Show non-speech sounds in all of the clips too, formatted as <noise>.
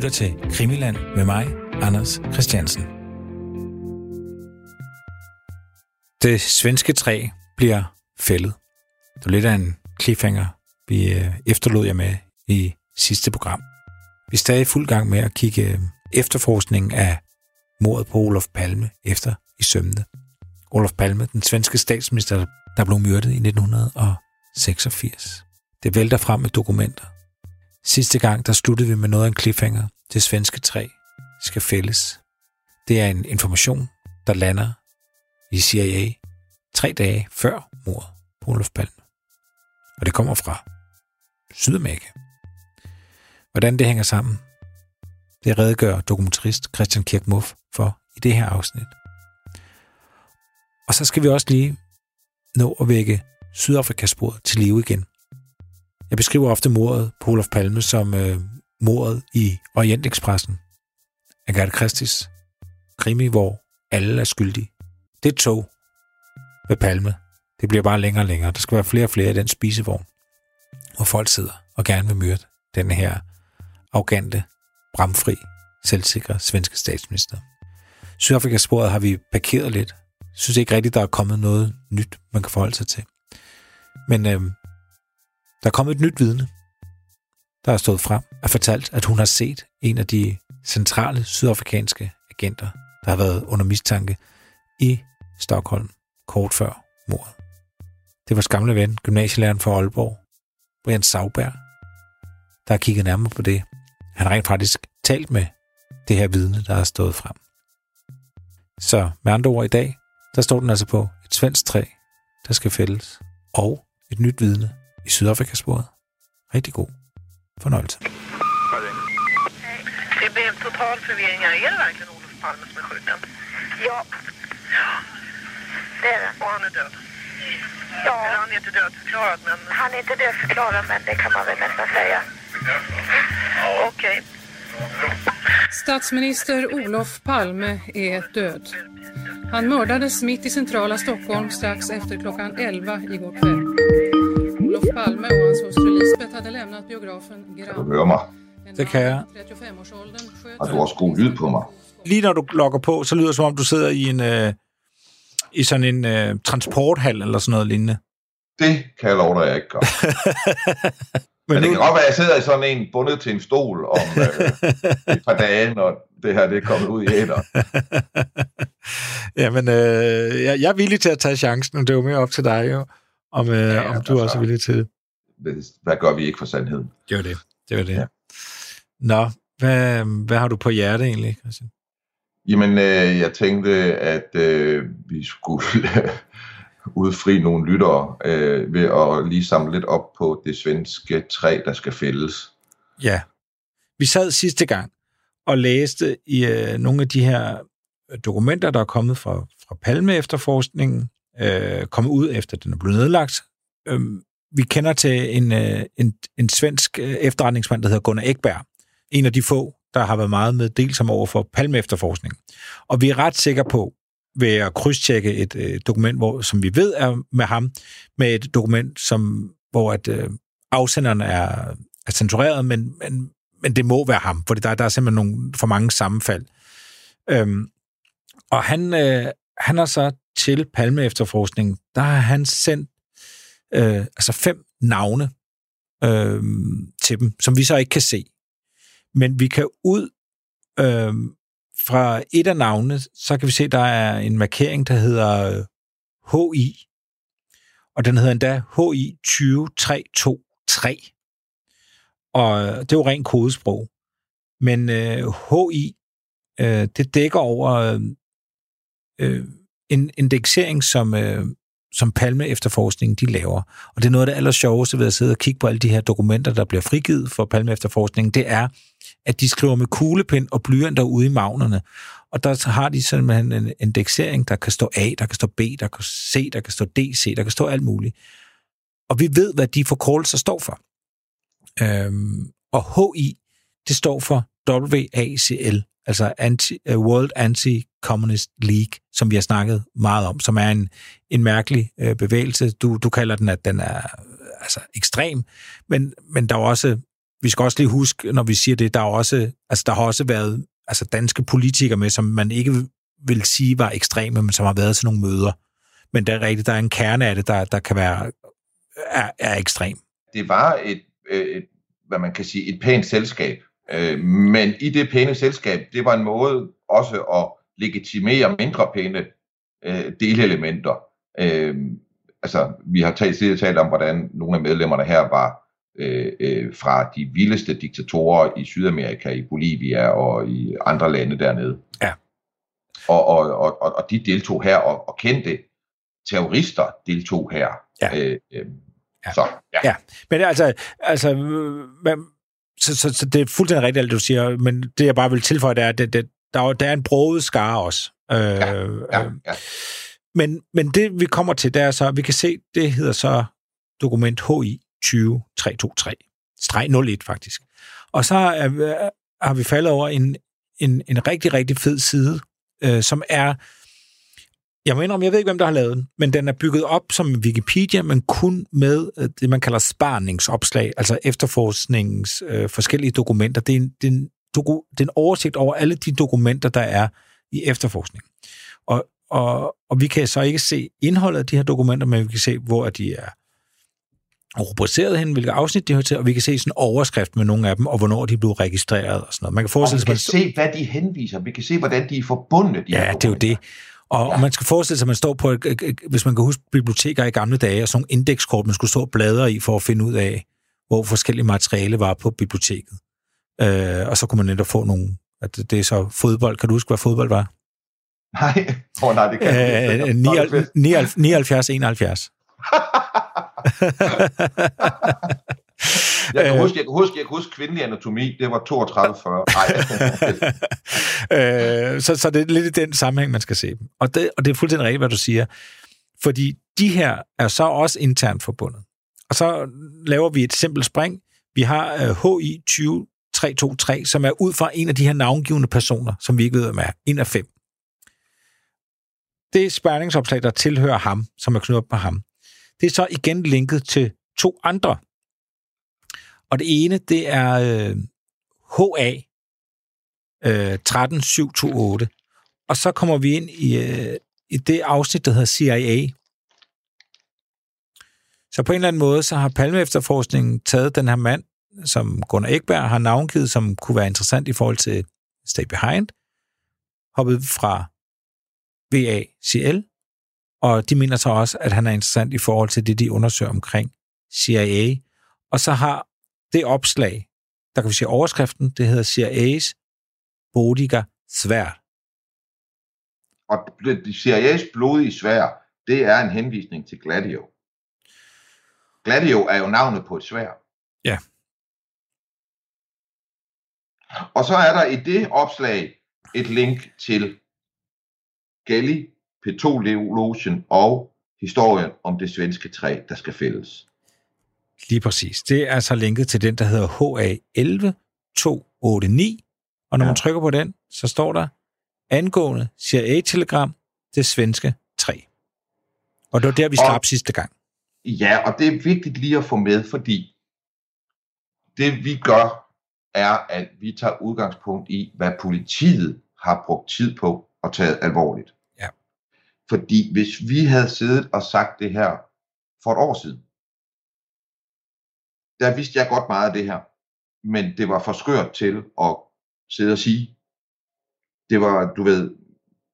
lytter til Krimiland med mig, Anders Christiansen. Det svenske træ bliver fældet. Det er lidt af en cliffhanger, vi øh, efterlod jer med i sidste program. Vi er stadig fuld gang med at kigge øh, efterforskningen af mordet på Olof Palme efter i sømne. Olof Palme, den svenske statsminister, der blev myrdet i 1986. Det vælter frem med dokumenter. Sidste gang, der sluttede vi med noget af en cliffhanger. Det svenske træ skal fælles. Det er en information, der lander i CIA tre dage før mordet på Olof Palme. Og det kommer fra Sydamerika. Hvordan det hænger sammen, det redegør dokumentarist Christian Kirkmuff for i det her afsnit. Og så skal vi også lige nå at vække Sydafrikasporet til live igen. Jeg beskriver ofte mordet på Olof Palme som øh, mordet i Orientekspressen. Agatha Christies krimi, hvor alle er skyldige. Det tog med Palme. Det bliver bare længere og længere. Der skal være flere og flere i den spisevogn, hvor folk sidder og gerne vil myrde den her arrogante, bramfri, selvsikre svenske statsminister. Sydafrikasporet har vi parkeret lidt. Jeg synes ikke rigtigt, der er kommet noget nyt, man kan forholde sig til. Men øh, der er kommet et nyt vidne, der er stået frem og fortalt, at hun har set en af de centrale sydafrikanske agenter, der har været under mistanke i Stockholm kort før mordet. Det var gamle ven, gymnasielæreren fra Aalborg, Brian Sauberg, der har kigget nærmere på det. Han har rent faktisk talt med det her vidne, der har stået frem. Så med andre ord i dag, der står den altså på et svensk træ, der skal fældes, og et nyt vidne i Sydafrikasporet. Rigtig god fornøjelse. Det blev total förvirring. här. Är det verkligen Olof Palme som är skjuten? Ja. Det är det. Och han är död? Ja, Eller han är inte dödförklarad, men han är inte dödförklarad men det kan man väl nästan säga. okej. Statsminister Olof Palme är död. Han mördades mitt i centrala Stockholm strax efter klockan 11 igår kväll. Palme och hans hustru Lisbeth hade lämnat biografen Kan du høre mig? Det kan jeg. man i 35-årsåldern sköt Har du også god lyd på mig? Lige når du logger på, så lyder det som om, du sidder i en øh, i sådan en øh, transporthal eller sådan noget lignende. Det kan jeg love dig, jeg ikke gør. <laughs> Men, Men det kan godt være, at jeg sidder i sådan en bundet til en stol om øh, <laughs> et par dage, når det her det er kommet ud i æder. <laughs> Jamen, øh, jeg, jeg er villig til at tage chancen, og det er jo mere op til dig, jo, om, øh, ja, Ja, om du altså. også er villig til det. Hvad gør vi ikke for sandheden? Det var det. Det var det. Ja. Nå, hvad, hvad har du på hjerte egentlig, Christian? Jamen, øh, jeg tænkte, at øh, vi skulle <laughs> udfri nogle lyttere øh, ved at lige samle lidt op på det svenske træ, der skal fældes. Ja. Vi sad sidste gang og læste i øh, nogle af de her dokumenter, der er kommet fra, fra Palme efterforskningen, øh, komme ud efter, den er blevet nedlagt. Øh, vi kender til en, øh, en, en svensk øh, efterretningsmand, der hedder Gunnar Ekberg. En af de få, der har været meget med del som over for Palme efterforskning. Og vi er ret sikre på, ved at krydstjekke et øh, dokument, hvor, som vi ved er med ham, med et dokument, som, hvor at, øh, afsenderen er, er censureret, men, men, men det må være ham, for der, der er simpelthen nogle, for mange sammenfald. Øhm, og han, øh, han har så til Palme efterforskningen, der har han sendt øh, altså fem navne øh, til dem, som vi så ikke kan se. Men vi kan ud øh, fra et af navnene, så kan vi se, der er en markering, der hedder øh, HI, og den hedder endda HI 20323. Og øh, det er jo rent kodesprog. Men øh, HI, øh, det dækker over øh, øh en indeksering, som, øh, som Palme efterforskningen de laver. Og det er noget af det aller sjoveste ved at sidde og kigge på alle de her dokumenter, der bliver frigivet for Palme efterforskningen, det er, at de skriver med kuglepind og blyanter ude i magnerne. Og der har de simpelthen en indeksering, der kan stå A, der kan stå B, der kan C, der kan stå D, C, der kan stå alt muligt. Og vi ved, hvad de forkortelser står for. Øhm, og HI, det står for WACL, altså Anti, uh, World Anti-Communist League, som vi har snakket meget om, som er en, en mærkelig øh, bevægelse. Du, du kalder den, at den er øh, altså, ekstrem, men, men der er også vi skal også lige huske, når vi siger det, der, er også, altså, der har også været altså, danske politikere med, som man ikke vil sige var ekstreme, men som har været til nogle møder. Men det er rigtigt, der er en kerne af det, der, der kan være er, er ekstrem. Det var et, øh, et, hvad man kan sige, et pænt selskab. Øh, men i det pæne selskab, det var en måde også at legitimere mindre pæne øh, delelementer. Øh, altså, vi har talt, talt om, hvordan nogle af medlemmerne her var øh, øh, fra de vildeste diktatorer i Sydamerika, i Bolivia og i andre lande dernede. Ja. Og, og, og, og de deltog her, og, og kendte terrorister deltog her. Ja. Øh, øh, Ja. Så, ja. Ja, men altså, altså man, så, så, så det er fuldstændig rigtigt, alt du siger, men det jeg bare vil tilføje, det er, at det, det, der, er, der er en broget skare også. Øh, Ja, ja, ja. Men, men det, vi kommer til, det er så, vi kan se, det hedder så dokument HI 20323, streg 01 faktisk. Og så er, har vi faldet over en, en, en rigtig, rigtig fed side, øh, som er, jeg mener om, jeg ved ikke, hvem der har lavet den, men den er bygget op som Wikipedia, men kun med øh, det, man kalder sparningsopslag, altså efterforskningens øh, forskellige dokumenter. Det er, en, det, er en, doku, det er en oversigt over alle de dokumenter, der er i efterforskning. Og, og, og vi kan så ikke se indholdet af de her dokumenter, men vi kan se, hvor de er rubriceret hen, hvilke afsnit de hører til, og vi kan se sådan en overskrift med nogle af dem, og hvornår de blev registreret og sådan noget. Man kan forestille vi sig, kan man se, hvad de henviser. Vi kan se, hvordan de er forbundet. De Ja, det er jo det. Og, ja. og man skal forestille sig, at man står på, et, et, et, hvis man kan huske biblioteker i gamle dage, og sådan nogle indekskort, man skulle stå og bladre i for at finde ud af, hvor forskellige materiale var på biblioteket. Øh, og så kunne man netop få nogle, at det er så fodbold. Kan du huske, hvad fodbold var? Nej, oh, nej, det kan jeg ikke. Øh, 79, 79 71. Jeg kan, Øh. huske, jeg, kan huske, jeg kan huske kvindelig anatomi, det var 32-40. Nej, <laughs> øh, så, så det er lidt i den sammenhæng, man skal se dem. Og det, og det er fuldstændig rigtigt, hvad du siger. Fordi de her er så også internt forbundet. Og så laver vi et simpelt spring. Vi har øh, HI 20323, som er ud fra en af de her navngivende personer, som vi ikke ved, hvem er. En af fem. Det spærningsopslag, der tilhører ham, som er knyttet op på ham, det er så igen linket til to andre. Og det ene, det er øh, HA øh, 13728. Og så kommer vi ind i, øh, i det afsnit, der hedder CIA. Så på en eller anden måde, så har Palme efterforskningen taget den her mand, som Gunnar Ekberg har navngivet, som kunne være interessant i forhold til Stay Behind, hoppet fra VACL, og de mener så også, at han er interessant i forhold til det, de undersøger omkring CIA. Og så har det opslag, der kan vi se overskriften, det hedder CIA's Bodiger Svær. og det- CIA's blodige svær, det er en henvisning til Gladio. Gladio er jo navnet på et svær. Ja. Og så er der i det opslag et link til Gelli, P2-logen og historien om det svenske træ, der skal fældes. Lige præcis. Det er så linket til den, der hedder HA11289, og når ja. Man trykker på den, så står der angående CIA-telegram, det svenske træ. Og det var der, vi Og- slap sidste gang. Ja, og det er vigtigt lige at få med, fordi det vi gør, er, at vi tager udgangspunkt i, hvad politiet har brugt tid på og taget alvorligt. Ja. Fordi hvis vi havde siddet og sagt det her for et år siden, der vidste jeg godt meget af det her, men det var for skørt til at sidde og sige. Det var, du ved,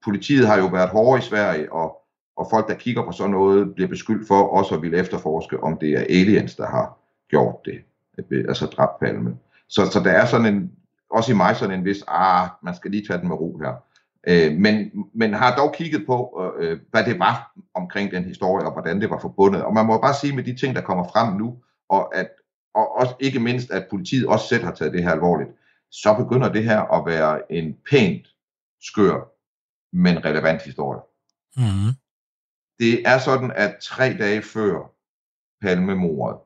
politiet har jo været hårde i Sverige, og og folk, der kigger på sådan noget, bliver beskyldt for også at ville efterforske, om det er aliens, der har gjort det, altså dræbt Palme. Så, så der er sådan en, også i mig sådan en vis, ah, man skal lige tage den med ro her. Øh, men, men har dog kigget på, øh, øh hvad det var omkring den historie, og hvordan det var forbundet. Og man må bare sige med de ting, der kommer frem nu, og, at, og også ikke mindst, at politiet også selv har taget det her alvorligt, så begynder det her at være en pænt skør, men relevant historie. Mm-hmm. Det er sådan, at tre dage før Palmemordet,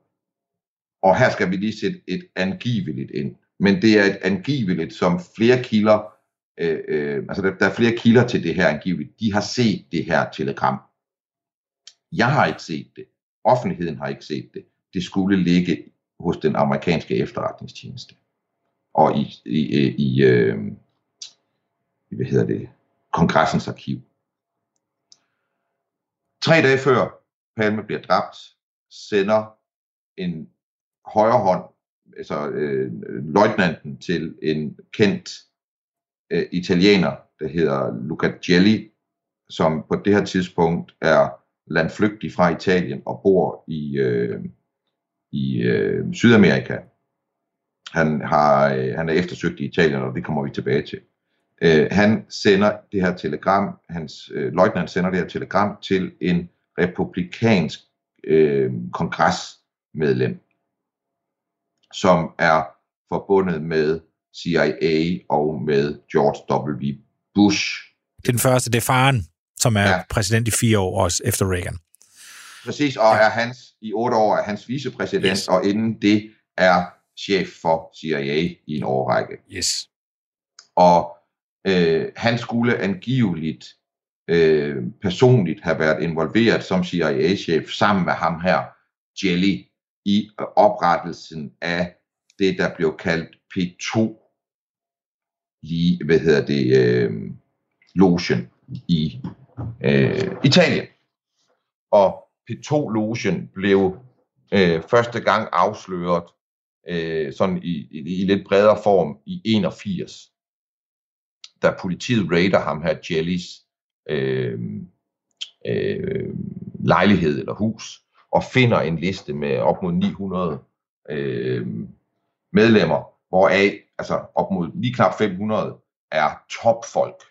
og her skal vi lige sætte et angiveligt ind, men det er et angiveligt, som flere kilder, øh, øh, altså der, der er flere kilder til det her angiveligt, de har set det her telegram. Jeg har ikke set det. Offentligheden har ikke set det. Det skulle ligge hos den amerikanske efterretningstjeneste. Og i, i, øh, i, øh, i hvad hedder det, kongressens arkiv. Tre dage før Palme bliver dræbt, sender en højre hånd, altså øh, løjtnanten til en kendt øh, italiener, der hedder Luca Gelli, som på det her tidspunkt er landflygtig fra Italien og bor i, øh, i øh, Sydamerika. Han, har, øh, han er eftersøgt i Italien, og det kommer vi tilbage til. Øh, han sender det her telegram, hans øh, løjtnant sender det her telegram til en republikansk øh, kongresmedlem, som er forbundet med CIA og med George W. Bush. Den første, det er faren, som er Ja. præsident i fire år, også efter Reagan. Præcis, og er hans, i otte år er hans vicepræsident, Yes. og inden det er chef for CIA i en årrække. Yes. Og øh, han skulle angiveligt øh, personligt have været involveret som CIA-chef sammen med ham her, Jelly, i oprettelsen af det, der blev kaldt P2 lige, hvad hedder det, øh, logen i øh, Italien. Og P2-logen blev øh, første gang afsløret øh, sådan i, i, i lidt bredere form i 81, da politiet raider ham her Jellys øh, øh, lejlighed eller hus, og finder en liste med op mod 900 øh, medlemmer, hvoraf altså op mod lige knap 500 er topfolk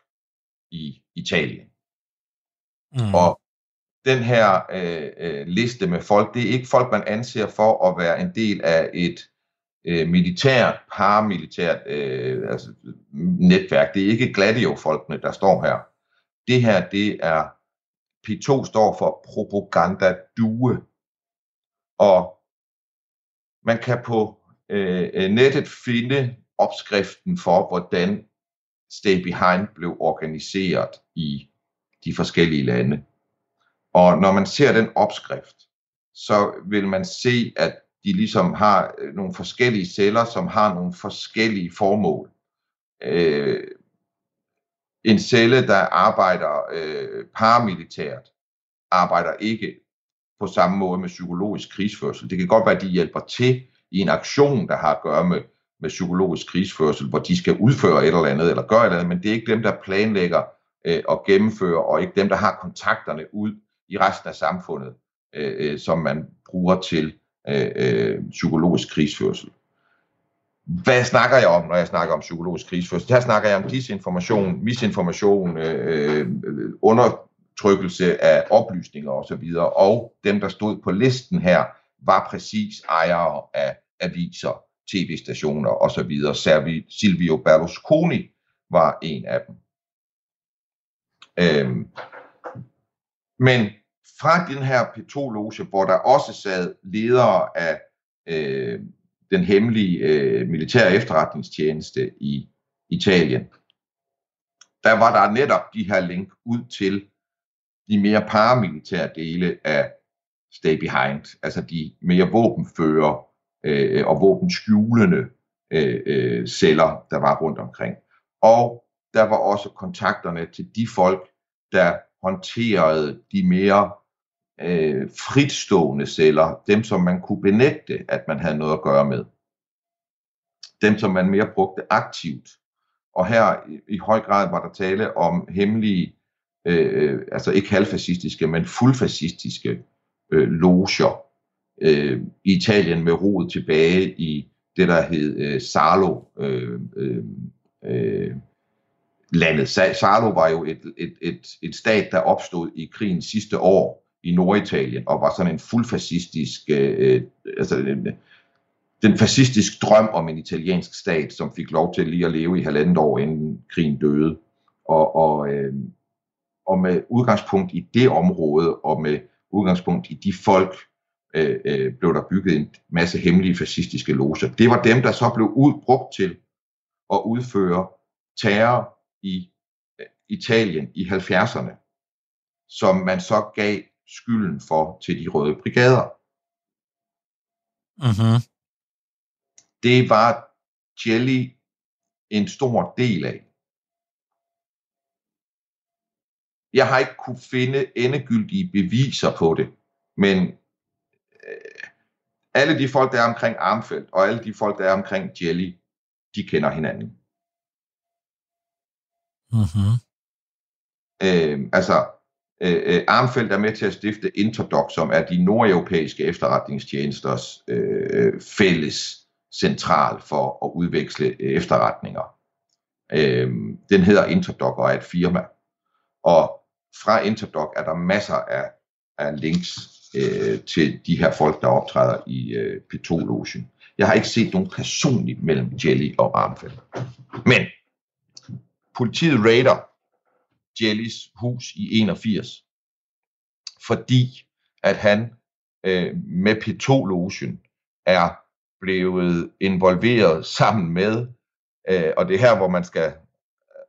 i Italien. Mm. Og den her øh, øh, liste med folk, det er ikke folk, man anser for at være en del af et øh, militært, paramilitært øh, altså, netværk. Det er ikke Gladio-folkene, der står her. Det her, det er, P2 står for Propaganda Due. Og man kan på øh, øh, nettet finde opskriften for, hvordan Stay Behind blev organiseret i de forskellige lande. Og når man ser den opskrift, så vil man se, at de ligesom har øh, nogle forskellige celler, som har nogle forskellige formål. Øh, en celle, der arbejder øh, paramilitært, arbejder ikke på samme måde med psykologisk krigsførsel. Det kan godt være, at de hjælper til i en aktion, der har at gøre med, med psykologisk krigsførsel, hvor de skal udføre et eller andet, eller gøre et eller andet, men det er ikke dem, der planlægger øh, og gennemfører, og ikke dem, der har kontakterne ud i resten af samfundet, øh, øh, som man bruger til øh, øh, psykologisk krigsførsel. Hvad snakker jeg om, når jeg snakker om psykologisk krigsførsel? Her snakker jeg om disinformation, misinformation, øh, øh, undertrykkelse af oplysninger osv., og dem, der stod på listen her, var præcis ejere af aviser, tv-stationer osv. Servi- Silvio Berlusconi var en af dem. Øhm, men fra den her P2-loge, hvor der også sad ledere af øh, den hemmelige øh, militære efterretningstjeneste i Italien, der var der netop de her link ud til de mere paramilitære dele af Stay Behind, altså de mere våbenfører øh, og våbenskjulende øh, øh, celler, der var rundt omkring. Og der var også kontakterne til de folk, der håndterede de mere øh, fritstående celler, dem som man kunne benægte, at man havde noget at gøre med. Dem som man mere brugte aktivt. Og her i, i høj grad var der tale om hemmelige, øh, altså ikke halvfascistiske, men fuldfascistiske øh, loger øh, i Italien med rod tilbage i det, der hed øh, Salo øh, øh, øh, landet. Sarlo Salo var jo et, et, et, et stat, der opstod i krigens sidste år i Norditalien, og var sådan en fuldfascistisk, øh, øh altså den, den fascistisk drøm om en italiensk stat, som fik lov til lige at leve i halvandet år, inden krigen døde. Og, og, øh, og med udgangspunkt i det område, og med udgangspunkt i de folk, øh, øh, blev der bygget en masse hemmelige fascistiske loger. Det var dem, der så blev ud, brugt til at udføre terror i øh, Italien i 70'erne, som man så gav skylden for til de røde brigader. Mm-hmm. det var Jelly en stor del af. Jeg har ikke kunne finde endegyldige beviser på det, men øh, alle de folk, der er omkring Armfeldt, og alle de folk, der er omkring Jelly, de kender hinanden. Mm-hmm. Øh, altså, Øh, øh, Armfeldt er med til at stifte Interdoc, som er de nordeuropæiske efterretningstjenesters øh, fælles central for at udveksle øh, efterretninger. Øh, den hedder Interdoc og er et firma. Og fra Interdoc er der masser af, af links øh, til de her folk, der optræder i øh, P2-logen. Jeg har ikke set nogen personligt mellem Jelly og Armfeldt. Men politiet raider Jellys hus i 81, fordi at han øh, med P2-logen er blevet involveret sammen med, øh, og det er her, hvor man skal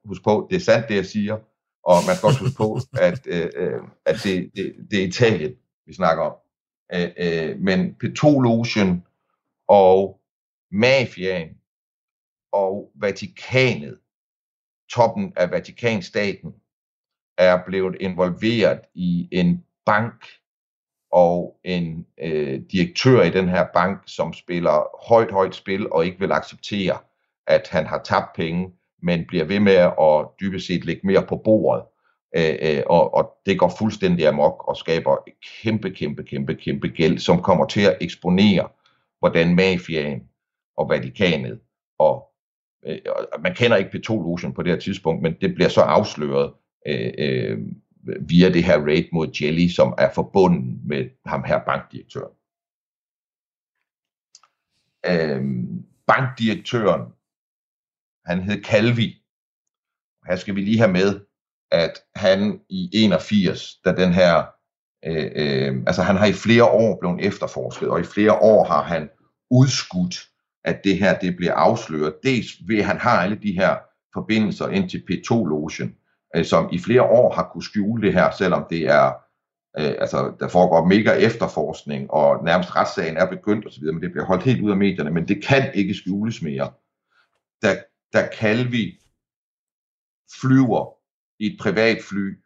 huske på, det er sandt, det jeg siger, og man skal også huske på, <laughs> at, øh, øh, at det, det, det er Italien, vi snakker om. Øh, øh, men P2-logen og mafiaen og Vatikanet, toppen af Vatikanstaten, er blevet involveret i en bank og en øh, direktør i den her bank, som spiller højt, højt spil og ikke vil acceptere, at han har tabt penge, men bliver ved med at dybest set lægge mere på bordet. Øh, øh, og, og det går fuldstændig amok og skaber kæmpe, kæmpe, kæmpe, kæmpe gæld, som kommer til at eksponere, hvordan mafiaen og Vatikanet og øh, man kender ikke P2-logen på det her tidspunkt, men det bliver så afsløret øh, øh, via det her raid mod Jelly, som er forbundet med ham her bankdirektøren. Øh, bankdirektøren, han hed Calvi. Her skal vi lige have med, at han i 81, da den her, øh, øh, altså han har i flere år blevet efterforsket, og i flere år har han udskudt, at det her det bliver afsløret. Dels ved, at han har alle de her forbindelser ind til P2-logen, øh, som i flere år har kunne skjule det her, selvom det er, øh, altså der foregår mega efterforskning, og nærmest retssagen er begyndt osv., men det bliver holdt helt ud af medierne, men det kan ikke skjules mere. Da, da Calvi flyver i et privat fly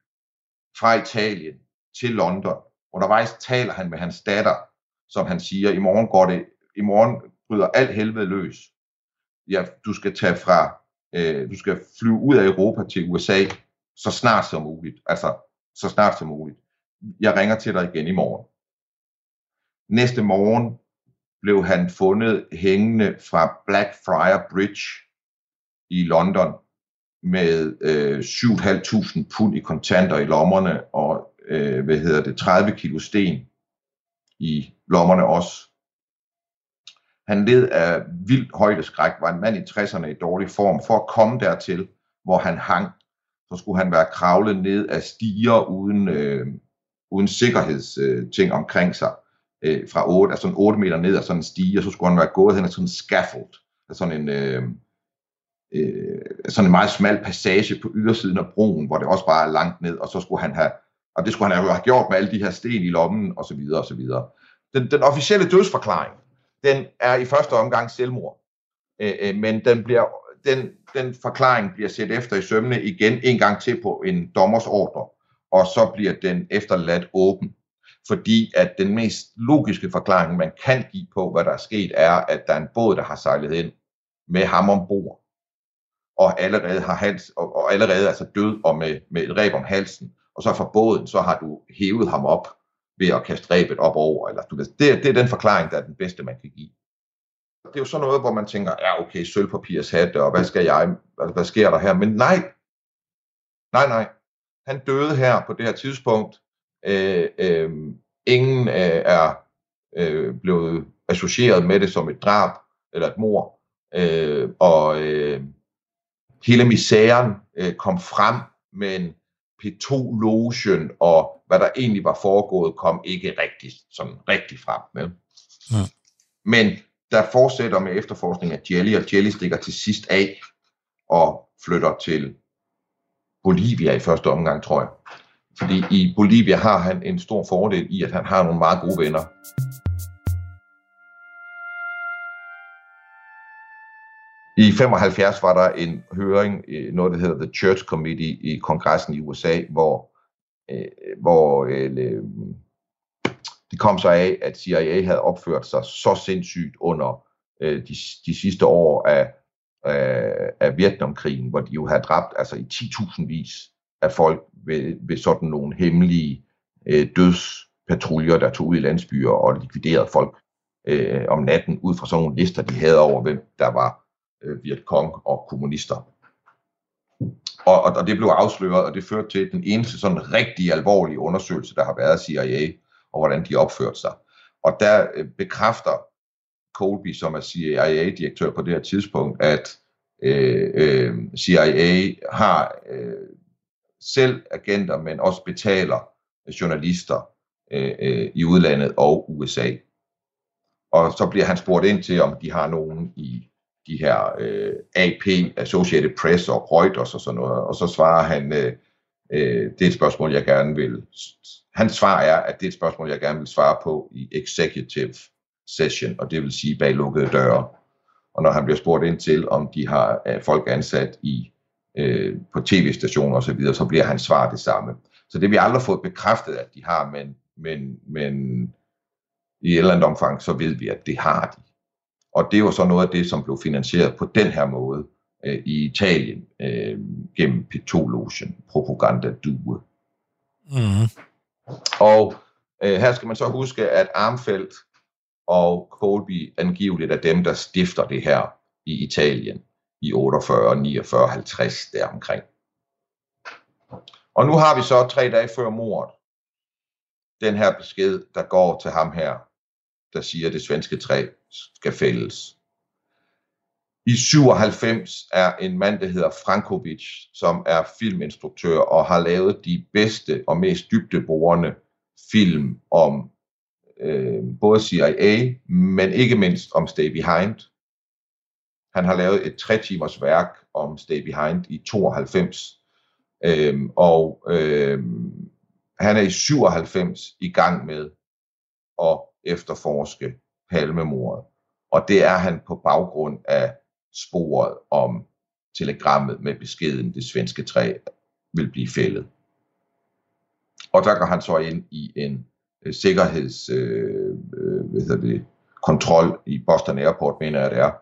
fra Italien til London, undervejs taler han med hans datter, som han siger, i morgen går det, i morgen bryder alt helvede løs. Ja, du skal tage fra, øh, du skal flyve ud af Europa til USA, så snart som muligt. Altså, så snart som muligt. Jeg ringer til dig igen i morgen. Næste morgen blev han fundet hængende fra Blackfriar Bridge i London med øh, 7.500 pund i kontanter i lommerne og øh, hvad hedder det, 30 kilo sten i lommerne også. Han led af vildt højdeskræk, var en mand i 60'erne i dårlig form. For at komme dertil, hvor han hang, så skulle han være kravlet ned af stiger uden, øh, uden sikkerhedsting øh, omkring sig. Øh, fra 8, altså 8 meter ned af sådan en stige, og så skulle han være gået hen ad sådan en scaffold, altså sådan en, øh, øh, sådan en meget smal passage på ydersiden af broen, hvor det også bare er langt ned, og så skulle han have, og det skulle han have gjort med alle de her sten i lommen, og så videre, og så videre. Den, den officielle dødsforklaring, den er i første omgang selvmord, øh, øh, men den bliver den, den forklaring bliver set efter i sømne igen en gang til på en dommers ordre, og så bliver den efterladt åben. Fordi at den mest logiske forklaring, man kan give på, hvad der er sket, er, at der er en båd, der har sejlet ind med ham ombord, og allerede har hals, og, og allerede altså død og med, med et ræb om halsen, og så fra båden, så har du hævet ham op ved at kaste ræbet op over, eller du ved, det, det er den forklaring, der er den bedste, man kan give det er jo sådan noget, hvor man tænker, ja okay, sølvpapirs hat, og hvad skal jeg, hvad sker der her? Men nej, nej, nej. Han døde her på det her tidspunkt. Øh, øh, ingen øh, er øh, blevet associeret med det som et drab eller et mor. Øh, og øh, hele misæren øh, kom frem, men P2-logen og hvad der egentlig var foregået, kom ikke rigtig, sådan rigtig frem. Med. Ja. Men der fortsætter med efterforskning af Jelly, og Jelly stikker til sidst af og flytter til Bolivia i første omgang, tror jeg. Fordi i Bolivia har han en stor fordel i, at han har nogle meget gode venner. I 75 var der en høring, noget der hedder The Church Committee i kongressen i USA, hvor, øh, hvor øh, det kom så af, at CIA havde opført sig så sindssygt under øh, de, de sidste år af, af, af Vietnamkrigen, hvor de jo havde dræbt altså i 10.000 vis af folk ved, ved sådan nogle hemmelige øh, dødspatruljer, der tog ud i landsbyer og likviderede folk øh, om natten ud fra sådan nogle lister, de havde over, hvem der var øh, Vietcong og kommunister. Og, og, og det blev afsløret, og det førte til den eneste sådan rigtig alvorlige undersøgelse, der har været af CIA, og hvordan de opførte sig. Og der øh, bekræfter Colby, som er CIA-direktør på det her tidspunkt, at øh, øh, CIA har øh, selv agenter, men også betaler journalister øh, øh, i udlandet og USA. Og så bliver han spurgt ind til, om de har nogen i de her øh, AP, Associated Press og Reuters og sådan noget, og så svarer han, øh, øh, det er et spørgsmål, jeg gerne vil, hans svar er, at det er et spørgsmål, jeg gerne vil svare på i executive session, og det vil sige bag lukkede døre. Og når han bliver spurgt ind til, om de har øh, folk ansat i øh, på tv-stationer osv., så, videre, så bliver hans svar det samme. Så det vi aldrig fået bekræftet, at de har, men, men, men i et eller andet omfang, så ved vi, at det har de. Og det var så noget af det, som blev finansieret på den her måde øh, i Italien øh, gennem P2-logen, Propaganda Due. Mm. Og øh, her skal man så huske, at Armfeldt og Colby angiveligt er dem, der stifter det her i Italien i 48, 49, 50 deromkring. Og nu har vi så tre dage før mordet den her besked, der går til ham her, der siger, at det svenske træ skal fældes. I 97 er en mand, der hedder Frankovic, som er filminstruktør og har lavet de bedste og mest dybdeborende film om øh, både CIA, men ikke mindst om Stay Behind. Han har lavet et tre timers værk om Stay Behind i 92, Øhm, og øhm, han er i 97 i gang med at efterforske palmemordet. Og det er han på baggrund af sporet om telegrammet med beskeden, det svenske træ vil blive fældet. Og der går han så ind i en øh, sikkerheds øh, øh, hvad hedder det, kontrol i Boston Airport, mener jeg det er,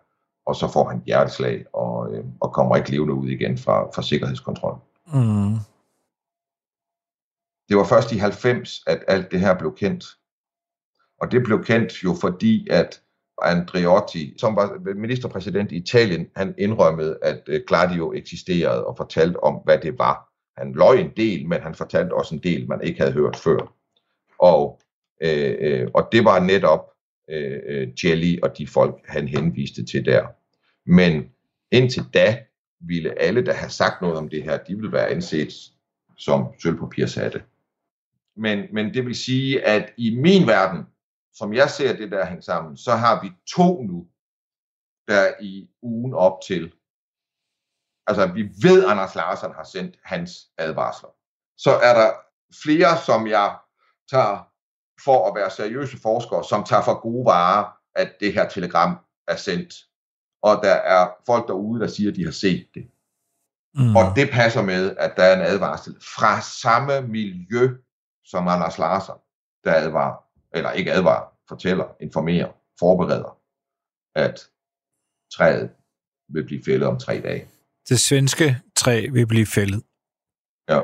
og så får han hjerteslag og, øh, og kommer ikke levende ud igen fra, fra sikkerhedskontrol. Mm. Det var først i 90, at alt det her blev kendt. Og det blev kendt jo fordi, at Andreotti, som var ministerpræsident i Italien, han indrømmede, at øh, Gladio eksisterede og fortalte om, hvad det var. Han løj en del, men han fortalte også en del, man ikke havde hørt før. Og, øh, øh, og det var netop øh, øh Jelly og de folk, han henviste til der. Men indtil da ville alle, der have sagt noget om det her, de ville være anset som sølvpapirsatte. Men, men det vil sige, at i min verden, som jeg ser det der hænge sammen, så har vi to nu, der i ugen op til, altså vi ved, at Anders Larsen har sendt hans advarsler. Så er der flere, som jeg tager for at være seriøse forskere, som tager for gode varer, at det her telegram er sendt. Og der er folk derude, der siger, at de har set det. Mm. Og det passer med, at der er en advarsel fra samme miljø som Anders Larsen, der advarer, eller ikke advarer, fortæller, informerer, forbereder, at træet vil blive fældet om tre dage. Det svenske træ vil blive fældet. Ja.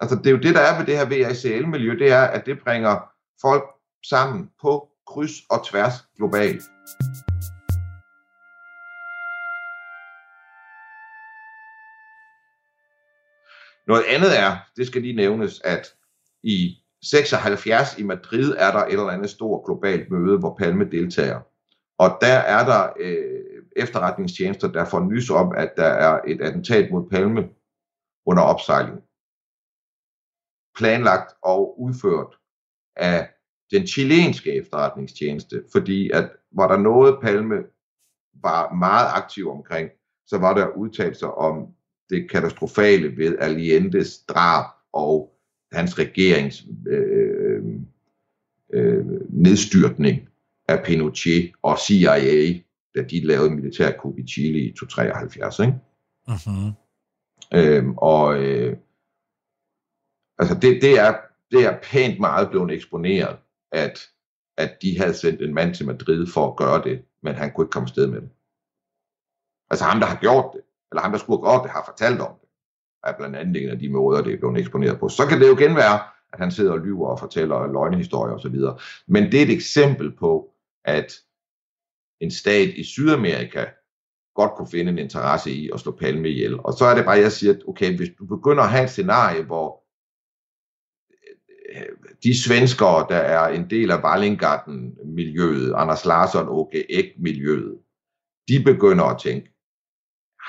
Altså det er jo det, der er ved det her VACL-miljø, det er, at det bringer folk sammen på kryds og tværs globalt. Noget andet er, det skal lige nævnes, at i 76 i Madrid er der et eller andet stort globalt møde, hvor Palme deltager. Og der er der øh, efterretningstjenester, der får nys om, at der er et attentat mod Palme under opsejling. Planlagt og udført af den chilenske efterretningstjeneste, fordi at var der noget Palme var meget aktiv omkring, så var der udtalelser om det katastrofale ved Allientes drab og hans regerings øh, øh, nedstyrtning af Pinochet og CIA da de lavede militærkup i Chile i 273, ikke? Mm-hmm. Øhm, og øh, altså det, det, er, det er pænt meget blevet eksponeret, at, at de havde sendt en mand til Madrid for at gøre det, men han kunne ikke komme sted med det. Altså ham, der har gjort det, eller ham, der skulle have gjort det, har fortalt om er blandt andet en af de måder, det er blevet eksponeret på. Så kan det jo igen være, at han sidder og lyver og fortæller løgnehistorier osv. Men det er et eksempel på, at en stat i Sydamerika godt kunne finde en interesse i at slå Palme ihjel. Og så er det bare, jeg siger, at okay, hvis du begynder at have et scenarie, hvor øh, de svenskere, der er en del af Wallingarten-miljøet, Anders Larsson, OGX-miljøet, de begynder at tænke,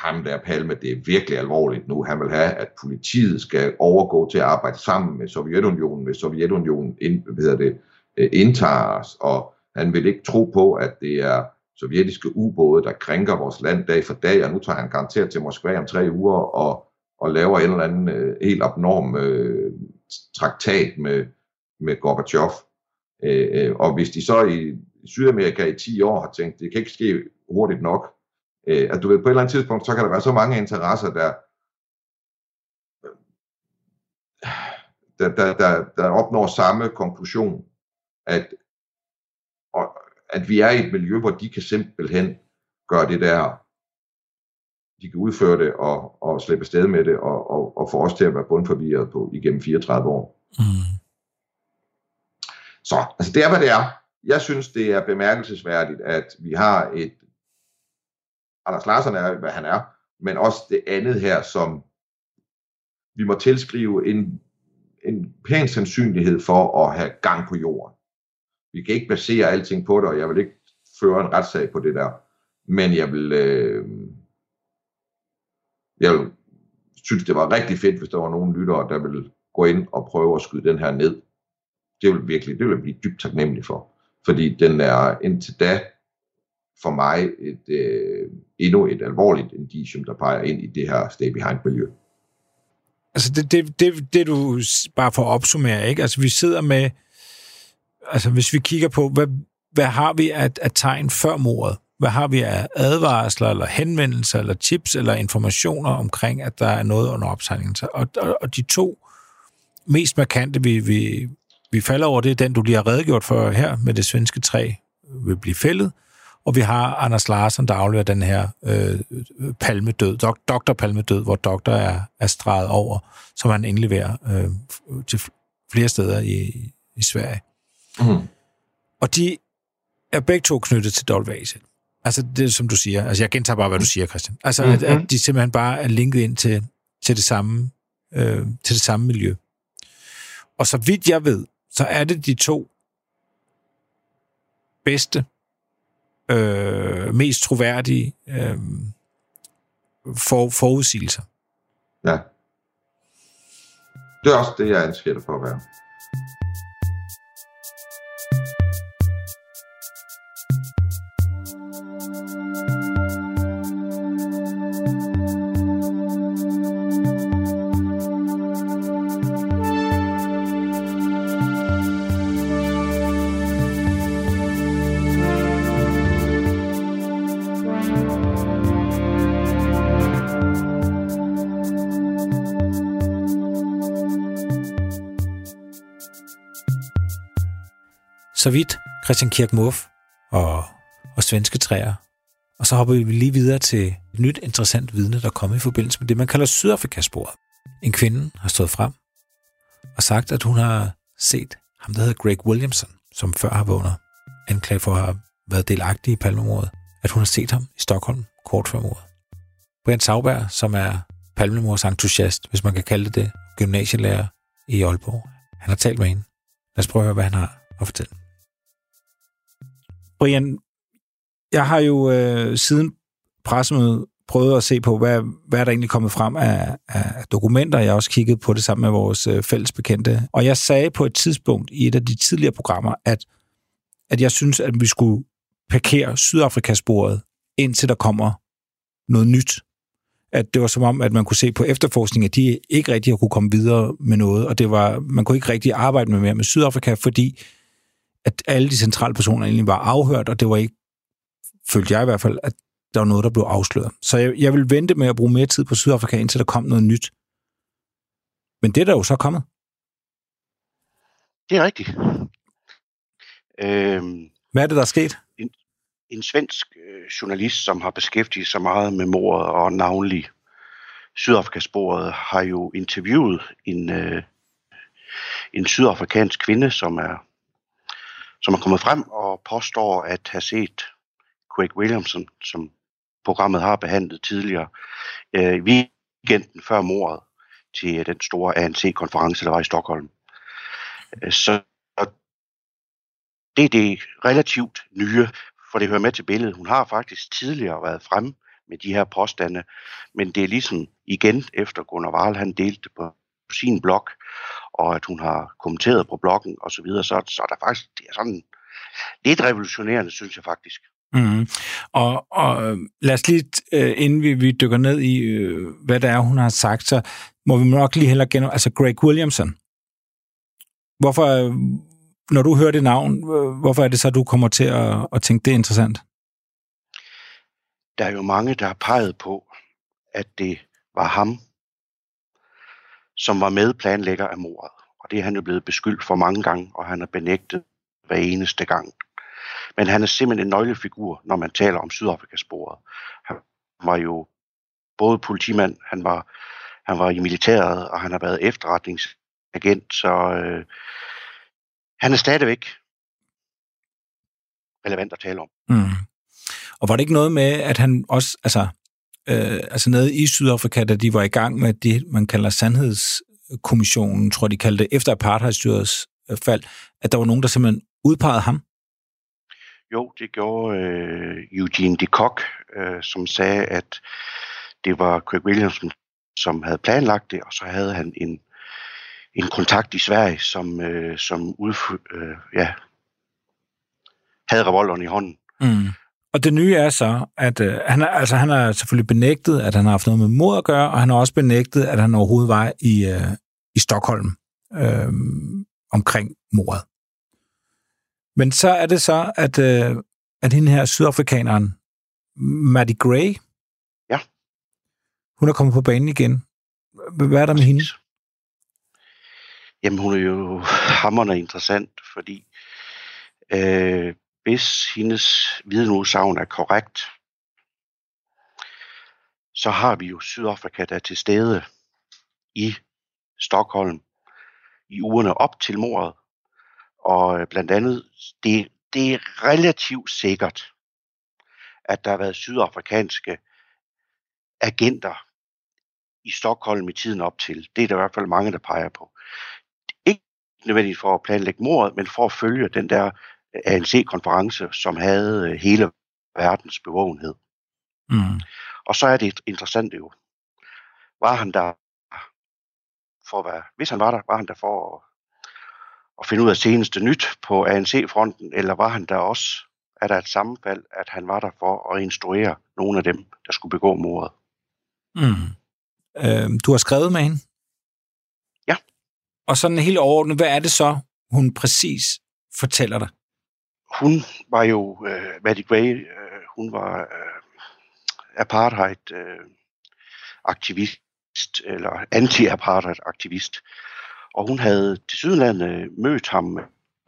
ham der Palme, det er virkelig alvorligt nu. Han vil have, at politiet skal overgå til at arbejde sammen med Sovjetunionen, hvis Sovjetunionen ind, hvad hedder det, øh, indtager os, og han vil ikke tro på, at det er sovjetiske ubåde, der krænker vores land dag for dag, og nu tager han garanteret til Moskva om tre uger og, og laver en eller anden øh, helt abnorm øh, traktat med, med Gorbachev. Øh, øh og hvis de så i Sydamerika i 10 år har tænkt, det kan ikke ske hurtigt nok, øh, at du ved, på et eller andet tidspunkt, så kan der være så mange interesser, der, der, der, der, der opnår samme konklusion, at, og, at vi er i et miljø, hvor de kan simpelthen gøre det der, de kan udføre det og, og slippe sted med det, og, og, og få os til at være bundforvirret på igennem 34 år. Mm. Så, altså det er, hvad det er. Jeg synes, det er bemærkelsesværdigt, at vi har et Anders Larsen er, hvad han er, men også det andet her, som vi må tilskrive en, en pæn sandsynlighed for at have gang på jorden. Vi kan ikke basere alting på det, og jeg vil ikke føre en retssag på det der. Men jeg vil, øh, jeg vil synes, det var rigtig fedt, hvis der var nogen lyttere, der ville gå ind og prøve at skyde den her ned. Det vil virkelig, det vil jeg blive dybt taknemmelig for. Fordi den er indtil da for mig et, øh, endnu et alvorligt indicium, der peger ind i det her stay behind miljø. Altså det, det, det, det du bare for at opsummere, ikke? Altså vi sidder med, altså hvis vi kigger på, hvad, hvad har vi af, af tegn før mordet? Hvad har vi af advarsler, eller henvendelser, eller tips, eller informationer omkring, at der er noget under opsejling? Og, og, og de to mest markante, vi, vi, vi falder over, det er den, du lige har redegjort for her, med det svenske træ vil blive fældet, og vi har Anders Larsen, der afleverer den her øh, palmedød, dok, doktor palmedød, hvor doktor er, er streget over, som han indleverer øh, til flere steder i, i Sverige. Mm. Og de er begge to knyttet til WAZ. Altså det som du siger. Altså jeg gentager bare, hvad du siger, Christian. Altså mm-hmm. at, at de simpelthen bare er linket ind til, til, det samme, øh, til det samme miljø. Og så vidt jeg ved, så er det de to bedste øh, mest troværdige øh, for, forudsigelser. Ja. Det er også det, jeg anser det for at være. Så vidt Christian Kirk Muff og, og svenske træer. Og så hopper vi lige videre til et nyt interessant vidne, der kommer i forbindelse med det, man kalder Sydafrikasporet. En kvinde har stået frem og sagt, at hun har set ham, der hedder Greg Williamson, som før har vundet anklage for at have været delagtig i palmemordet, at hun har set ham i Stockholm kort før mordet. Brian Sauberg, som er palmemords entusiast, hvis man kan kalde det det, gymnasielærer i Aalborg, han har talt med hende. Lad os prøve at høre, hvad han har at fortælle. Brian, jeg har jo øh, siden pressemødet prøvet at se på, hvad, hvad er der egentlig kommet frem af, af dokumenter. Jeg har også kigget på det sammen med vores øh, fælles bekendte. Og jeg sagde på et tidspunkt i et af de tidligere programmer, at, at jeg synes, at vi skulle parkere Sydafrikasporet, indtil der kommer noget nyt. At det var som om, at man kunne se på efterforskning, at de ikke rigtig kunne komme videre med noget, og det var, man kunne ikke rigtig arbejde med mere med Sydafrika, fordi at alle de centrale personer egentlig var afhørt, og det var ikke følte jeg i hvert fald, at der var noget, der blev afsløret. Så jeg, jeg vil vente med at bruge mere tid på Sydafrika, indtil der kom noget nyt. Men det er der jo så kommet. Det er rigtigt. Øhm, Hvad er det, der er sket? en svensk øh, journalist, som har beskæftiget sig meget med mordet og navnlig Sydafrikasporet, har jo interviewet en, øh, en sydafrikansk kvinde, som er, som er kommet frem og påstår at have set Craig Williamson, som programmet har behandlet tidligere, øh, weekenden før mordet til øh, den store ANC-konference, der var i Stockholm. Øh, så det er det relativt nye, for det hører med til billedet. Hun har faktisk tidligere været fremme med de her påstande, men det er ligesom igen efter Gunnar Wahl, han delte det på sin blog, og at hun har kommenteret på bloggen og så videre, så, så er der faktisk, det er sådan lidt revolutionerende, synes jeg faktisk. Mm. Og, og øh, lad os lige, øh, inden vi, vi dykker ned i, øh, hvad det er, hun har sagt, så må vi nok lige heller gennem, altså Greg Williamson. Hvorfor, når du hører det navn, hvorfor er det så, du kommer til at, at tænke, det er interessant? Der er jo mange, der har peget på, at det var ham, som var medplanlægger af mordet. Og det er han jo blevet beskyldt for mange gange, og han har benægtet hver eneste gang. Men han er simpelthen en nøglefigur, når man taler om Sydafrikasporet. Han var jo både politimand, han var, han var i militæret, og han har været efterretningsagent, så øh, han er stadigvæk relevant at tale om. Mm. Og var det ikke noget med, at han også, altså, øh, altså nede i Sydafrika, da de var i gang med det, man kalder sandhedskommissionen, tror de kaldte det, efter apartheidstyrets øh, fald, at der var nogen, der simpelthen udpegede ham? Jo, det gjorde øh, Eugene de Kock, øh, som sagde, at det var Craig Williamson, som havde planlagt det, og så havde han en, en kontakt i Sverige, som, øh, som udf- øh, ja, havde revolveren i hånden. Mm. Og det nye er så, at øh, han, er, altså, han har selvfølgelig benægtet, at han har haft noget med mord at gøre, og han har også benægtet, at han overhovedet var i, øh, i Stockholm øh, omkring mordet. Men så er det så, at, øh, at hende her sydafrikaneren, Maddie Gray, Ja. hun er kommet på banen igen. Hvad er der med hende? Jamen, hun er jo hammerende interessant, fordi øh, hvis hendes vidneudsagn er korrekt, så har vi jo Sydafrika, der er til stede i Stockholm i ugerne op til mordet. Og øh, blandt andet, det, det er relativt sikkert, at der har været sydafrikanske agenter i Stockholm i tiden op til. Det er der i hvert fald mange, der peger på. Ikke nødvendigt for at planlægge mordet, men for at følge den der ANC-konference, som havde øh, hele verdens bevågenhed. Mm. Og så er det interessant jo. Var han der for at være, hvis han var der, var han der for at, at finde ud af seneste nyt på ANC-fronten, eller var han der også, er der et sammenfald, at han var der for at instruere nogle af dem, der skulle begå mordet. Mm. Øh, du har skrevet med hende? Ja. Og sådan helt overordnet, hvad er det så, hun præcis fortæller dig? Hun var jo, øh, Maddie Gray, øh, hun var øh, apartheid-aktivist, øh, eller anti-apartheid-aktivist. Og hun havde til sydlandet mødt ham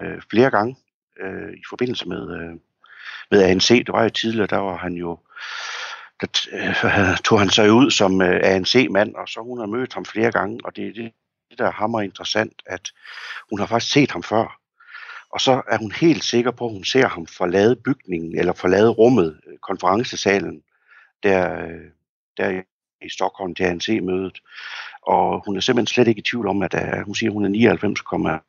øh, flere gange øh, i forbindelse med, øh, med ANC. Det var jo tidligere, der var han jo, der øh, <laughs> tog han sig ud som øh, ANC-mand, og så hun har mødt ham flere gange, og det er det, det der er hammer interessant, at hun har faktisk set ham før. Og så er hun helt sikker på, at hun ser ham forlade bygningen, eller forlade rummet, øh, konferencesalen, der, øh, der i Stockholm til ANC-mødet. Og hun er simpelthen slet ikke i tvivl om, at uh, hun siger, at hun er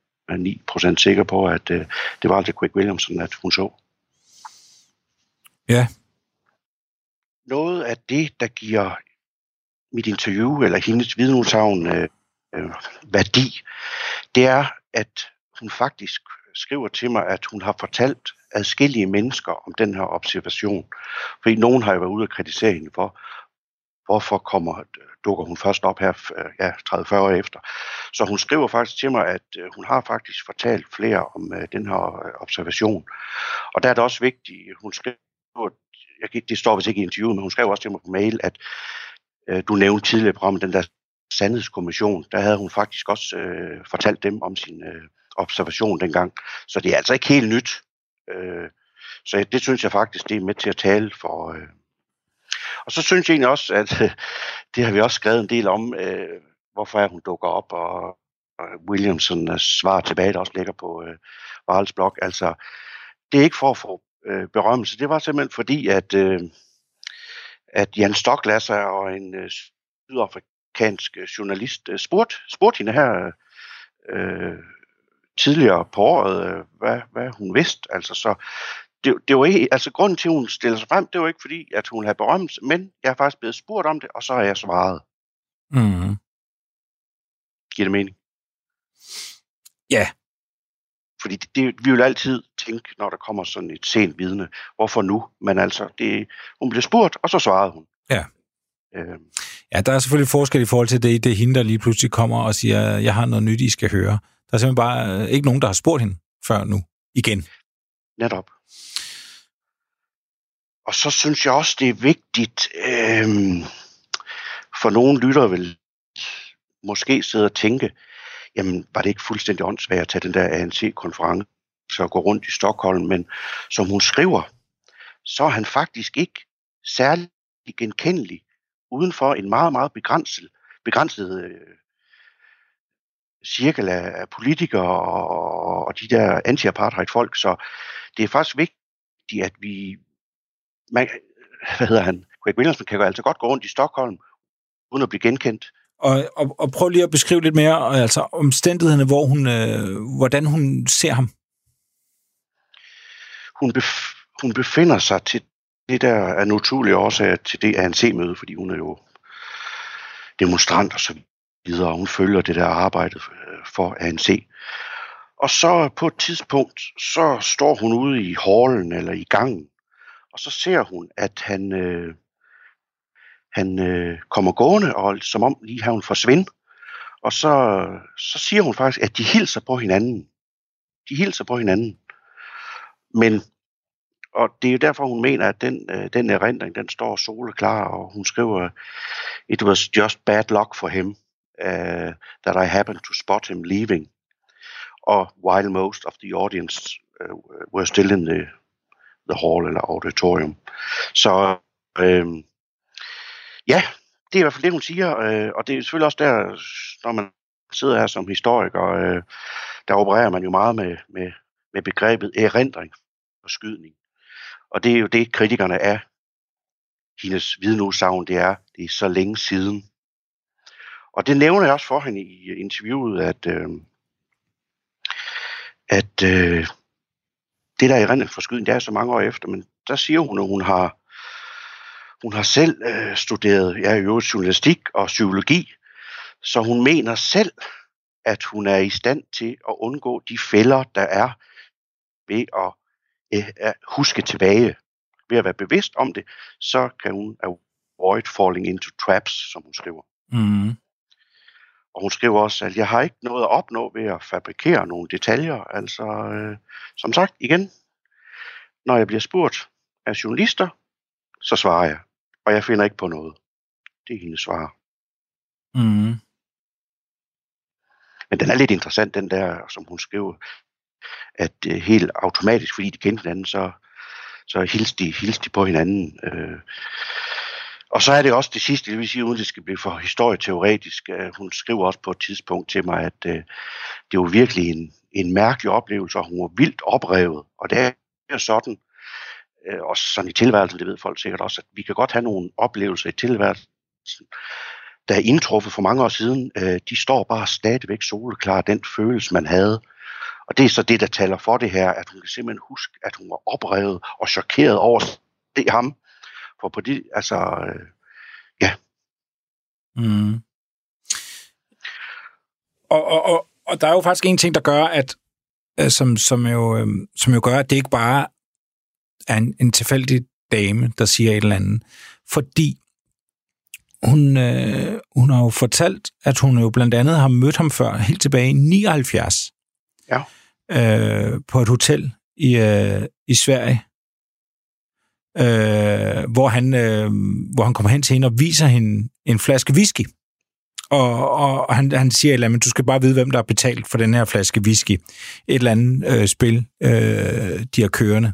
99,9% sikker på, at uh, det var altså Craig Williamson, at hun så. Ja. Noget af det, der giver mit interview, eller hendes vidneudsagn øh, øh, værdi, det er, at hun faktisk skriver til mig, at hun har fortalt adskillige mennesker om den her observation. Fordi nogen har jo været ude og kritisere hende for, hvorfor kommer, dukker hun først op her øh, ja, 30-40 år efter. Så hun skriver faktisk til mig, at øh, hun har faktisk fortalt flere om øh, den her observation. Og der er det også vigtigt, hun skriver jeg, det står vist ikke i interviewet, men hun skrev også til mig på mail, at du nævnte tidligere om den der sandhedskommission, der havde hun faktisk også øh, fortalt dem om sin øh, observation dengang. Så det er altså ikke helt nyt. Øh, så det synes jeg faktisk, det er med til at tale for. Øh. Og så synes jeg egentlig også, at øh, <laughs> det har vi også skrevet en del om, øh, hvorfor er hun dukker op, og, og Williamson øh, svar tilbage, der også ligger på øh, Varels blog. Altså, det er ikke for at få øh, berømmelse. Det var simpelthen fordi, at, øh, at Jan Stoklasser og en øh, sydafrikansk øh, journalist øh, spurgte, spurgte hende her øh, tidligere på året, øh, hvad, hvad hun vidste. Altså, så det, det var ikke, altså grunden til, at hun stiller sig frem, det var ikke fordi, at hun havde berømmelse, men jeg har faktisk blevet spurgt om det, og så har jeg svaret. Mm. Giver det mening? Ja. Fordi det, det, vi vil altid tænke, når der kommer sådan et sent vidne, hvorfor nu? Men altså, det, hun blev spurgt, og så svarede hun. Ja. Øh, Ja, der er selvfølgelig forskel i forhold til det, det er hende, der lige pludselig kommer og siger, jeg har noget nyt, I skal høre. Der er simpelthen bare øh, ikke nogen, der har spurgt hende før nu. Igen. netop. Og så synes jeg også, det er vigtigt, øh, for nogle lyttere vil måske sidde og tænke, jamen var det ikke fuldstændig åndssvagt at tage den der ANC-konference og gå rundt i Stockholm, men som hun skriver, så er han faktisk ikke særlig genkendelig uden for en meget, meget begrænset, begrænset øh, cirkel af, politikere og, og de der anti-apartheid-folk, så det er faktisk vigtigt, at vi, man, hvad hedder han, Greg Williamson kan jo altså godt gå rundt i Stockholm, uden at blive genkendt. Og, og, og prøv lige at beskrive lidt mere, altså omstændighederne, hvor hun, øh, hvordan hun ser ham. Hun, bef- hun befinder sig til det der er naturlige årsager til det ANC-møde, fordi hun er jo demonstrant og så videre, og hun følger det der arbejde øh, for ANC. Og så på et tidspunkt, så står hun ude i hallen eller i gangen, og så ser hun, at han, øh, han øh, kommer gående, og som om lige har hun forsvind. Og så, så siger hun faktisk, at de hilser på hinanden. De hilser på hinanden. Men, og det er jo derfor, hun mener, at den, øh, den erindring, den står soleklar, og hun skriver, it was just bad luck for him, uh, that I happened to spot him leaving. Og while most of the audience uh, were still in the, the hall eller auditorium. Så øhm, ja, det er i hvert fald det, hun siger, øh, og det er selvfølgelig også der, når man sidder her som historiker, øh, der opererer man jo meget med, med, med begrebet erindring og skydning. Og det er jo det, kritikerne af hendes vidneudsagn, det er, det er så længe siden. Og det nævner jeg også for hende i interviewet, at, øh, at øh, det der erindring for skydning, det er så mange år efter, men der siger hun, at hun har hun har selv øh, studeret ja, i øvrigt journalistik og psykologi, så hun mener selv, at hun er i stand til at undgå de fælder, der er ved at, øh, huske tilbage. Ved at være bevidst om det, så kan hun avoid falling into traps, som hun skriver. Mm. Og hun skriver også, at jeg har ikke noget at opnå ved at fabrikere nogle detaljer. Altså, øh, som sagt, igen, når jeg bliver spurgt af journalister, så svarer jeg. Og jeg finder ikke på noget. Det er hendes svar. Mm. Men den er lidt interessant, den der, som hun skriver, at øh, helt automatisk, fordi de kendte hinanden, så, så hilste de, hilste de på hinanden. Øh. Og så er det også det sidste, det vil sige, uden det skal blive for historieteoretisk, øh, hun skriver også på et tidspunkt til mig, at øh, det var virkelig en, en mærkelig oplevelse, og hun var vildt oprevet. Og det er sådan, øh, også sådan i tilværelsen, det ved folk sikkert også, at vi kan godt have nogle oplevelser i tilværelsen, der er indtruffet for mange år siden, øh, de står bare stadigvæk soleklar, den følelse, man havde. Og det er så det, der taler for det her, at hun kan simpelthen huske, at hun var oprevet og chokeret over det ham. For på det, altså, øh, ja. Mm. Og, og, og, og der er jo faktisk en ting, der gør, at øh, som, som, jo, øh, som jo gør, at det ikke bare er en, en tilfældig dame, der siger et eller andet. Fordi hun, øh, hun har jo fortalt, at hun jo blandt andet har mødt ham før, helt tilbage i 79. Ja. Øh, på et hotel i, øh, i Sverige. Øh, hvor, han, øh, hvor han kommer hen til hende og viser hende en flaske whisky. Og, og, og han, han siger, at du skal bare vide, hvem der har betalt for den her flaske whisky. Et eller andet øh, spil, øh, de har kørende.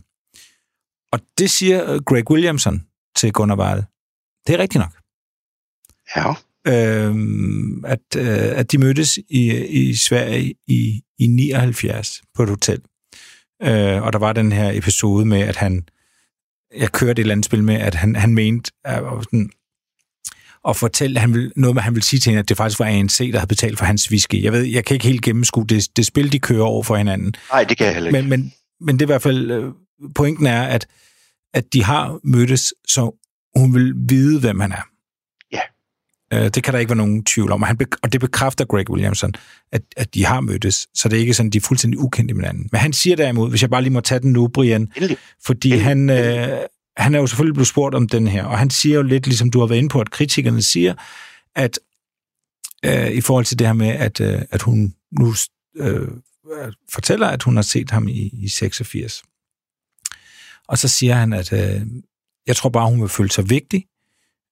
Og det siger øh, Greg Williamson til Gunnar Wahl. Det er rigtigt nok. Ja. Øh, at, øh, at de mødtes i, i Sverige i, i 79 på et hotel. Øh, og der var den her episode med, at han... Jeg kørte et eller andet spil med, at han, han mente... At, sådan, og fortælle han vil, noget med, han vil sige til hende, at det faktisk var ANC, der havde betalt for hans whisky. Jeg ved, jeg kan ikke helt gennemskue det, det spil, de kører over for hinanden. Nej, det kan jeg heller ikke. Men, men, men det er i hvert fald, øh, pointen er, at, at de har mødtes, så hun vil vide, hvem han er. Øh, det kan der ikke være nogen tvivl om. Og, han, og det bekræfter Greg Williamson, at, at de har mødtes, så det er ikke sådan, de er fuldstændig ukendte med hinanden. Men han siger derimod, hvis jeg bare lige må tage den nu, Brian, Endelig. fordi Endelig. han, øh, han er jo selvfølgelig blevet spurgt om den her, og han siger jo lidt, ligesom du har været inde på, at kritikerne siger, at øh, i forhold til det her med, at, øh, at hun nu øh, fortæller, at hun har set ham i, i 86. Og så siger han, at øh, jeg tror bare, hun vil føle sig vigtig.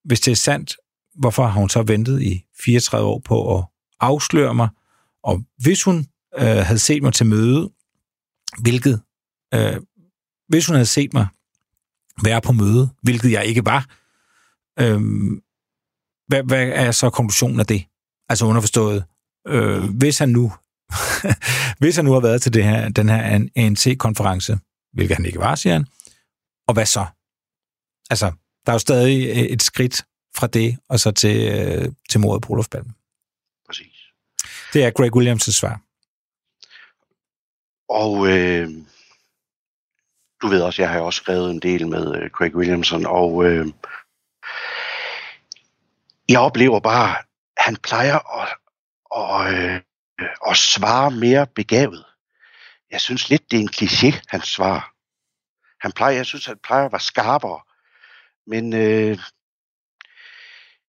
Hvis det er sandt, hvorfor har hun så ventet i 34 år på at afsløre mig? Og hvis hun øh, havde set mig til møde, hvilket... Øh, hvis hun havde set mig være på møde, hvilket jeg ikke var, øh, hvad, hvad er så konklusionen af det? Altså underforstået, øh, hvis han nu <laughs> hvis han nu har været til det her, den her ANC-konference, hvilket han ikke var, siger han, og hvad så? Altså, der er jo stadig øh, et skridt fra det, og så til, øh, til mordet på Olof Palme. Præcis. Det er Greg Williams' svar. Og øh, du ved også, jeg har også skrevet en del med øh, Craig Williamson, og øh, jeg oplever bare, han plejer at, at, øh, at svare mere begavet. Jeg synes lidt, det er en kliché, han svarer. Han plejer, jeg synes, han plejer at være skarpere. Men øh,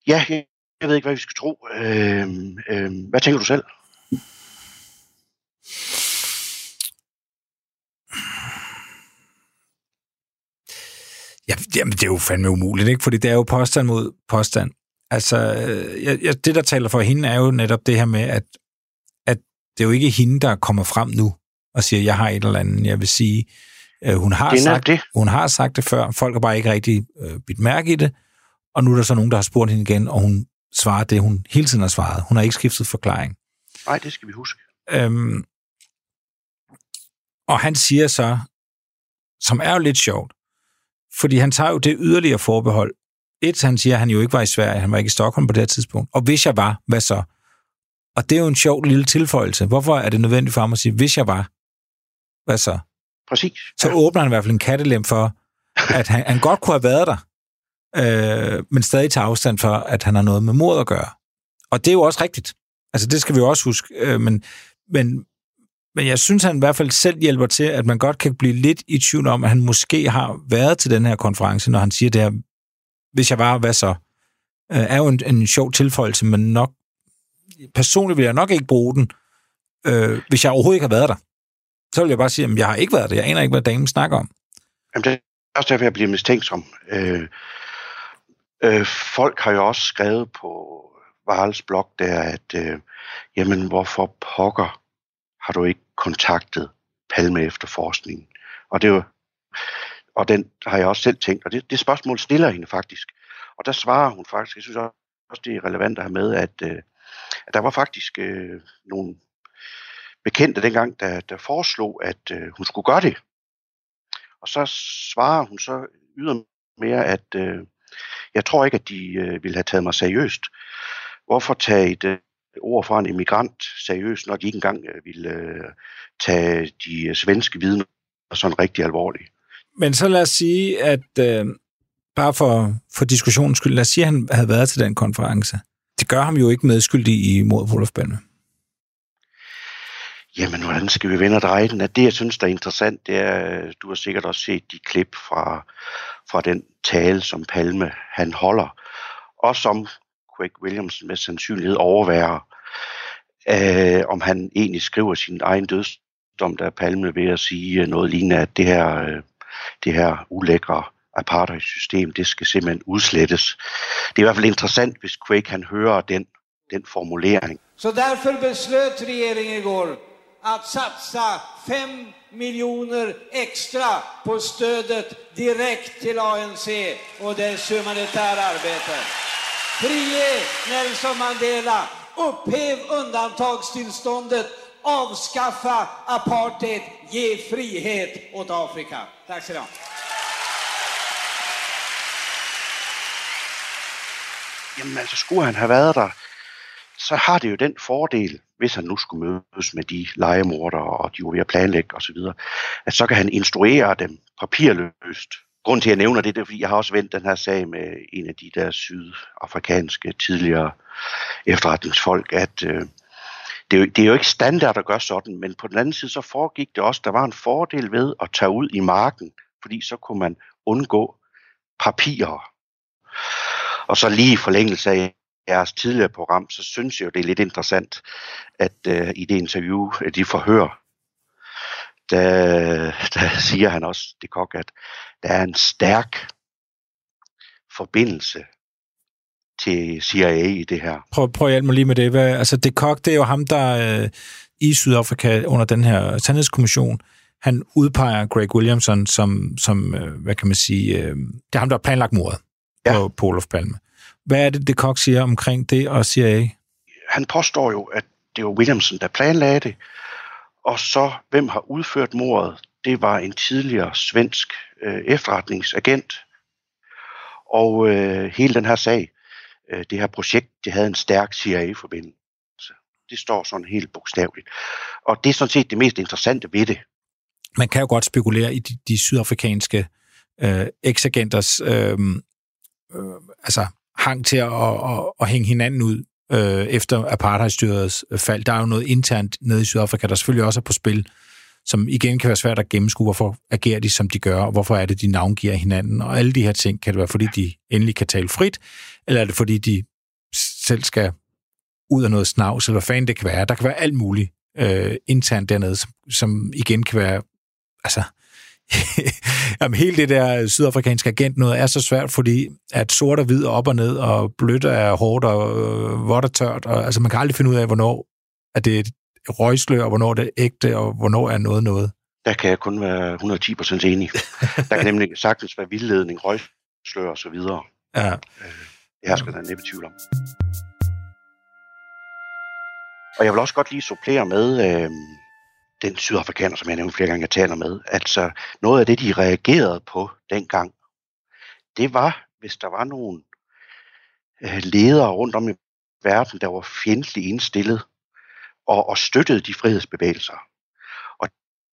ja, jeg, jeg ved ikke, hvad vi skal tro. Øh, øh, hvad tænker du selv? Ja, jamen, det er jo fandme umuligt, ikke? Fordi det er jo påstand mod påstand. Altså, jeg, jeg, det, der taler for hende, er jo netop det her med, at, at det er jo ikke hende, der kommer frem nu og siger, jeg har et eller andet, jeg vil sige. Øh, hun, har Det sagt, det. hun har sagt det før, folk har bare ikke rigtig øh, bidt mærke i det, og nu er der så nogen, der har spurgt hende igen, og hun svarer det, hun hele tiden har svaret. Hun har ikke skiftet forklaring. Nej, det skal vi huske. Øhm, og han siger så, som er jo lidt sjovt, fordi han tager jo det yderligere forbehold. Et, han siger, at han jo ikke var i Sverige, han var ikke i Stockholm på det her tidspunkt. Og hvis jeg var, hvad så? Og det er jo en sjov lille tilføjelse. Hvorfor er det nødvendigt for ham at sige, hvis jeg var, hvad så? Præcis. Så ja. åbner han i hvert fald en kattelem for, at han, han godt kunne have været der, øh, men stadig tager afstand for, at han har noget med mord at gøre. Og det er jo også rigtigt. Altså, det skal vi jo også huske. Øh, men, men, men jeg synes, han i hvert fald selv hjælper til, at man godt kan blive lidt i tvivl om, at han måske har været til den her konference, når han siger det her, hvis jeg var, hvad så? Øh, er jo en, en sjov tilføjelse, men nok personligt vil jeg nok ikke bruge den, øh, hvis jeg overhovedet ikke har været der. Så vil jeg bare sige, at jeg har ikke været der. Jeg aner ikke, hvad damen snakker om. Jamen, det er også derfor, jeg bliver mistænksom. Øh, øh, folk har jo også skrevet på Varels blog der, at øh, jamen, hvorfor pokker har du ikke kontaktet Palme efter forskningen? Og det var, jo, og den har jeg også selv tænkt, og det, det spørgsmål stiller hende faktisk. Og der svarer hun faktisk, jeg synes også, det er relevant at have med, at, øh, at der var faktisk øh, nogle bekendte dengang, der, der foreslog, at øh, hun skulle gøre det. Og så svarer hun så ydermere, at øh, jeg tror ikke, at de øh, ville have taget mig seriøst. Hvorfor tage et øh, ord fra en immigrant seriøst, når de ikke engang øh, ville øh, tage de øh, svenske vidner sådan rigtig alvorligt? Men så lad os sige, at øh, bare for, for diskussionens skyld, lad os sige, at han havde været til den konference. Det gør ham jo ikke medskyldig i mordet på Olof Palme. Jamen, hvordan skal vi vende og dreje den? At det, jeg synes, der er interessant, det er, du har sikkert også set de klip fra, fra den tale, som Palme han holder, og som Craig Williams med sandsynlighed overværer, øh, om han egentlig skriver sin egen dødsdom, der er Palme ved at sige øh, noget lignende, at det her, øh, det her ulækre apartheid-system, det skal simpelthen udslettes. Det er i hvert fald interessant, hvis Quake han hører den, den formulering. Så derfor beslöt regeringen i går att satsa 5 miljoner extra på stödet direkt till ANC och dess humanitära arbete. Frige Nelson Mandela, upphäv undantagstillståndet, avskaffa apartheid, ge frihet åt Afrika. Tack så mycket. Jamen altså, skulle han have været der, så har det jo den fordel, hvis han nu skulle mødes med de legemordere, og de var ved at planlægge osv., at så kan han instruere dem papirløst. Grunden til, at jeg nævner det, det er, fordi jeg har også vendt den her sag med en af de der sydafrikanske tidligere efterretningsfolk, at øh, det, er jo, det er jo ikke standard at gøre sådan, men på den anden side så foregik det også, der var en fordel ved at tage ud i marken, fordi så kunne man undgå papirer. Og så lige i forlængelse af jeres tidligere program, så synes jeg jo, det er lidt interessant, at uh, i det interview, de forhør, der, der <laughs> siger han også, det kok, at der er en stærk forbindelse til CIA i det her. Prøv, prøv at hjælpe mig lige med det. Hvad, altså, det kok, det er jo ham, der øh, i Sydafrika under den her sandhedskommission, han udpeger Greg Williamson som, som øh, hvad kan man sige, øh, det er ham, der har planlagt mordet ja. på, på Olof Palme. Hvad er det, det Kok siger omkring det og CIA? Han påstår jo, at det var Williamson, der planlagde det, og så hvem har udført mordet, det var en tidligere svensk øh, efterretningsagent. Og øh, hele den her sag, øh, det her projekt, det havde en stærk CIA-forbindelse. Det står sådan helt bogstaveligt. Og det er sådan set det mest interessante ved det. Man kan jo godt spekulere i de, de sydafrikanske øh, eksagenters øh, øh, altså hang til at, at, at, at hænge hinanden ud øh, efter apartheidstyrets fald. Der er jo noget internt nede i Sydafrika, der selvfølgelig også er på spil, som igen kan være svært at gennemskue, hvorfor agerer de, som de gør, og hvorfor er det, de navngiver hinanden, og alle de her ting. Kan det være, fordi de endelig kan tale frit, eller er det, fordi de selv skal ud af noget snavs, eller hvad fanden det kan være. Der kan være alt muligt øh, internt dernede, som, som igen kan være altså, <laughs> Jamen, hele det der sydafrikanske agent noget er så svært, fordi at sort og hvid er op og ned, og blødt er hårdt og øh, vådt og tørt. Og, altså, man kan aldrig finde ud af, hvornår er det et røgslør, og hvornår det er ægte, og hvornår er noget noget. Der kan jeg kun være 110% enig. Der kan nemlig sagtens være vildledning, røgslør og så videre. Ja. Øh, det her skal der næppe tvivl om. Og jeg vil også godt lige supplere med, øh, den sydafrikaner, som jeg nævnte flere gange, jeg taler med, altså noget af det, de reagerede på dengang, det var, hvis der var nogle øh, ledere rundt om i verden, der var fjendtligt indstillet og, og støttede de frihedsbevægelser. Og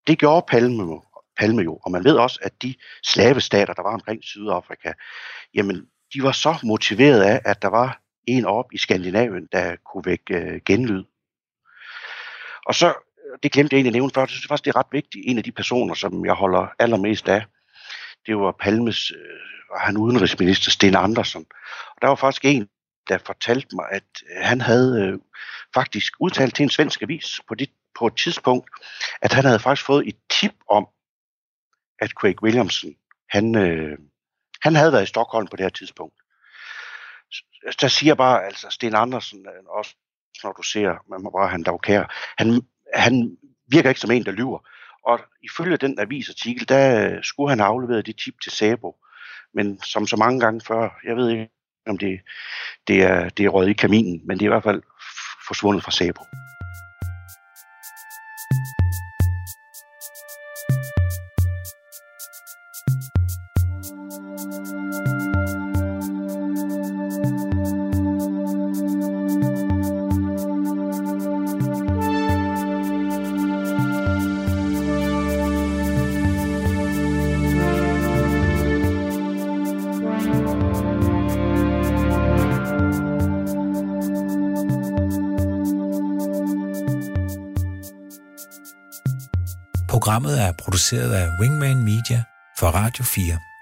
det gjorde Palme, Palme jo. Og man ved også, at de slavestater, der var omkring Sydafrika, jamen, de var så motiveret af, at der var en op i Skandinavien, der kunne vække øh, genlyd. Og så det glemte jeg egentlig at nævne før, det synes faktisk, det er ret vigtigt. En af de personer, som jeg holder allermest af, det var Palmes, øh, han udenrigsminister Sten Andersen. Og der var faktisk en, der fortalte mig, at øh, han havde øh, faktisk udtalt til en svensk avis på, det, på et tidspunkt, at han havde faktisk fået et tip om, at Craig Williamson, han, øh, han havde været i Stockholm på det her tidspunkt. Der siger bare, altså Sten Andersen, øh, også når du ser, man må bare han dog kære, han han virker ikke som en, der lyver. Og ifølge den avisartikel, der skulle han have afleveret det tip til Sabo. Men som så mange gange før, jeg ved ikke, om det, det, er, det er røget i kaminen, men det er i hvert fald forsvundet fra Sabo. Produceret af Wingman Media for Radio 4.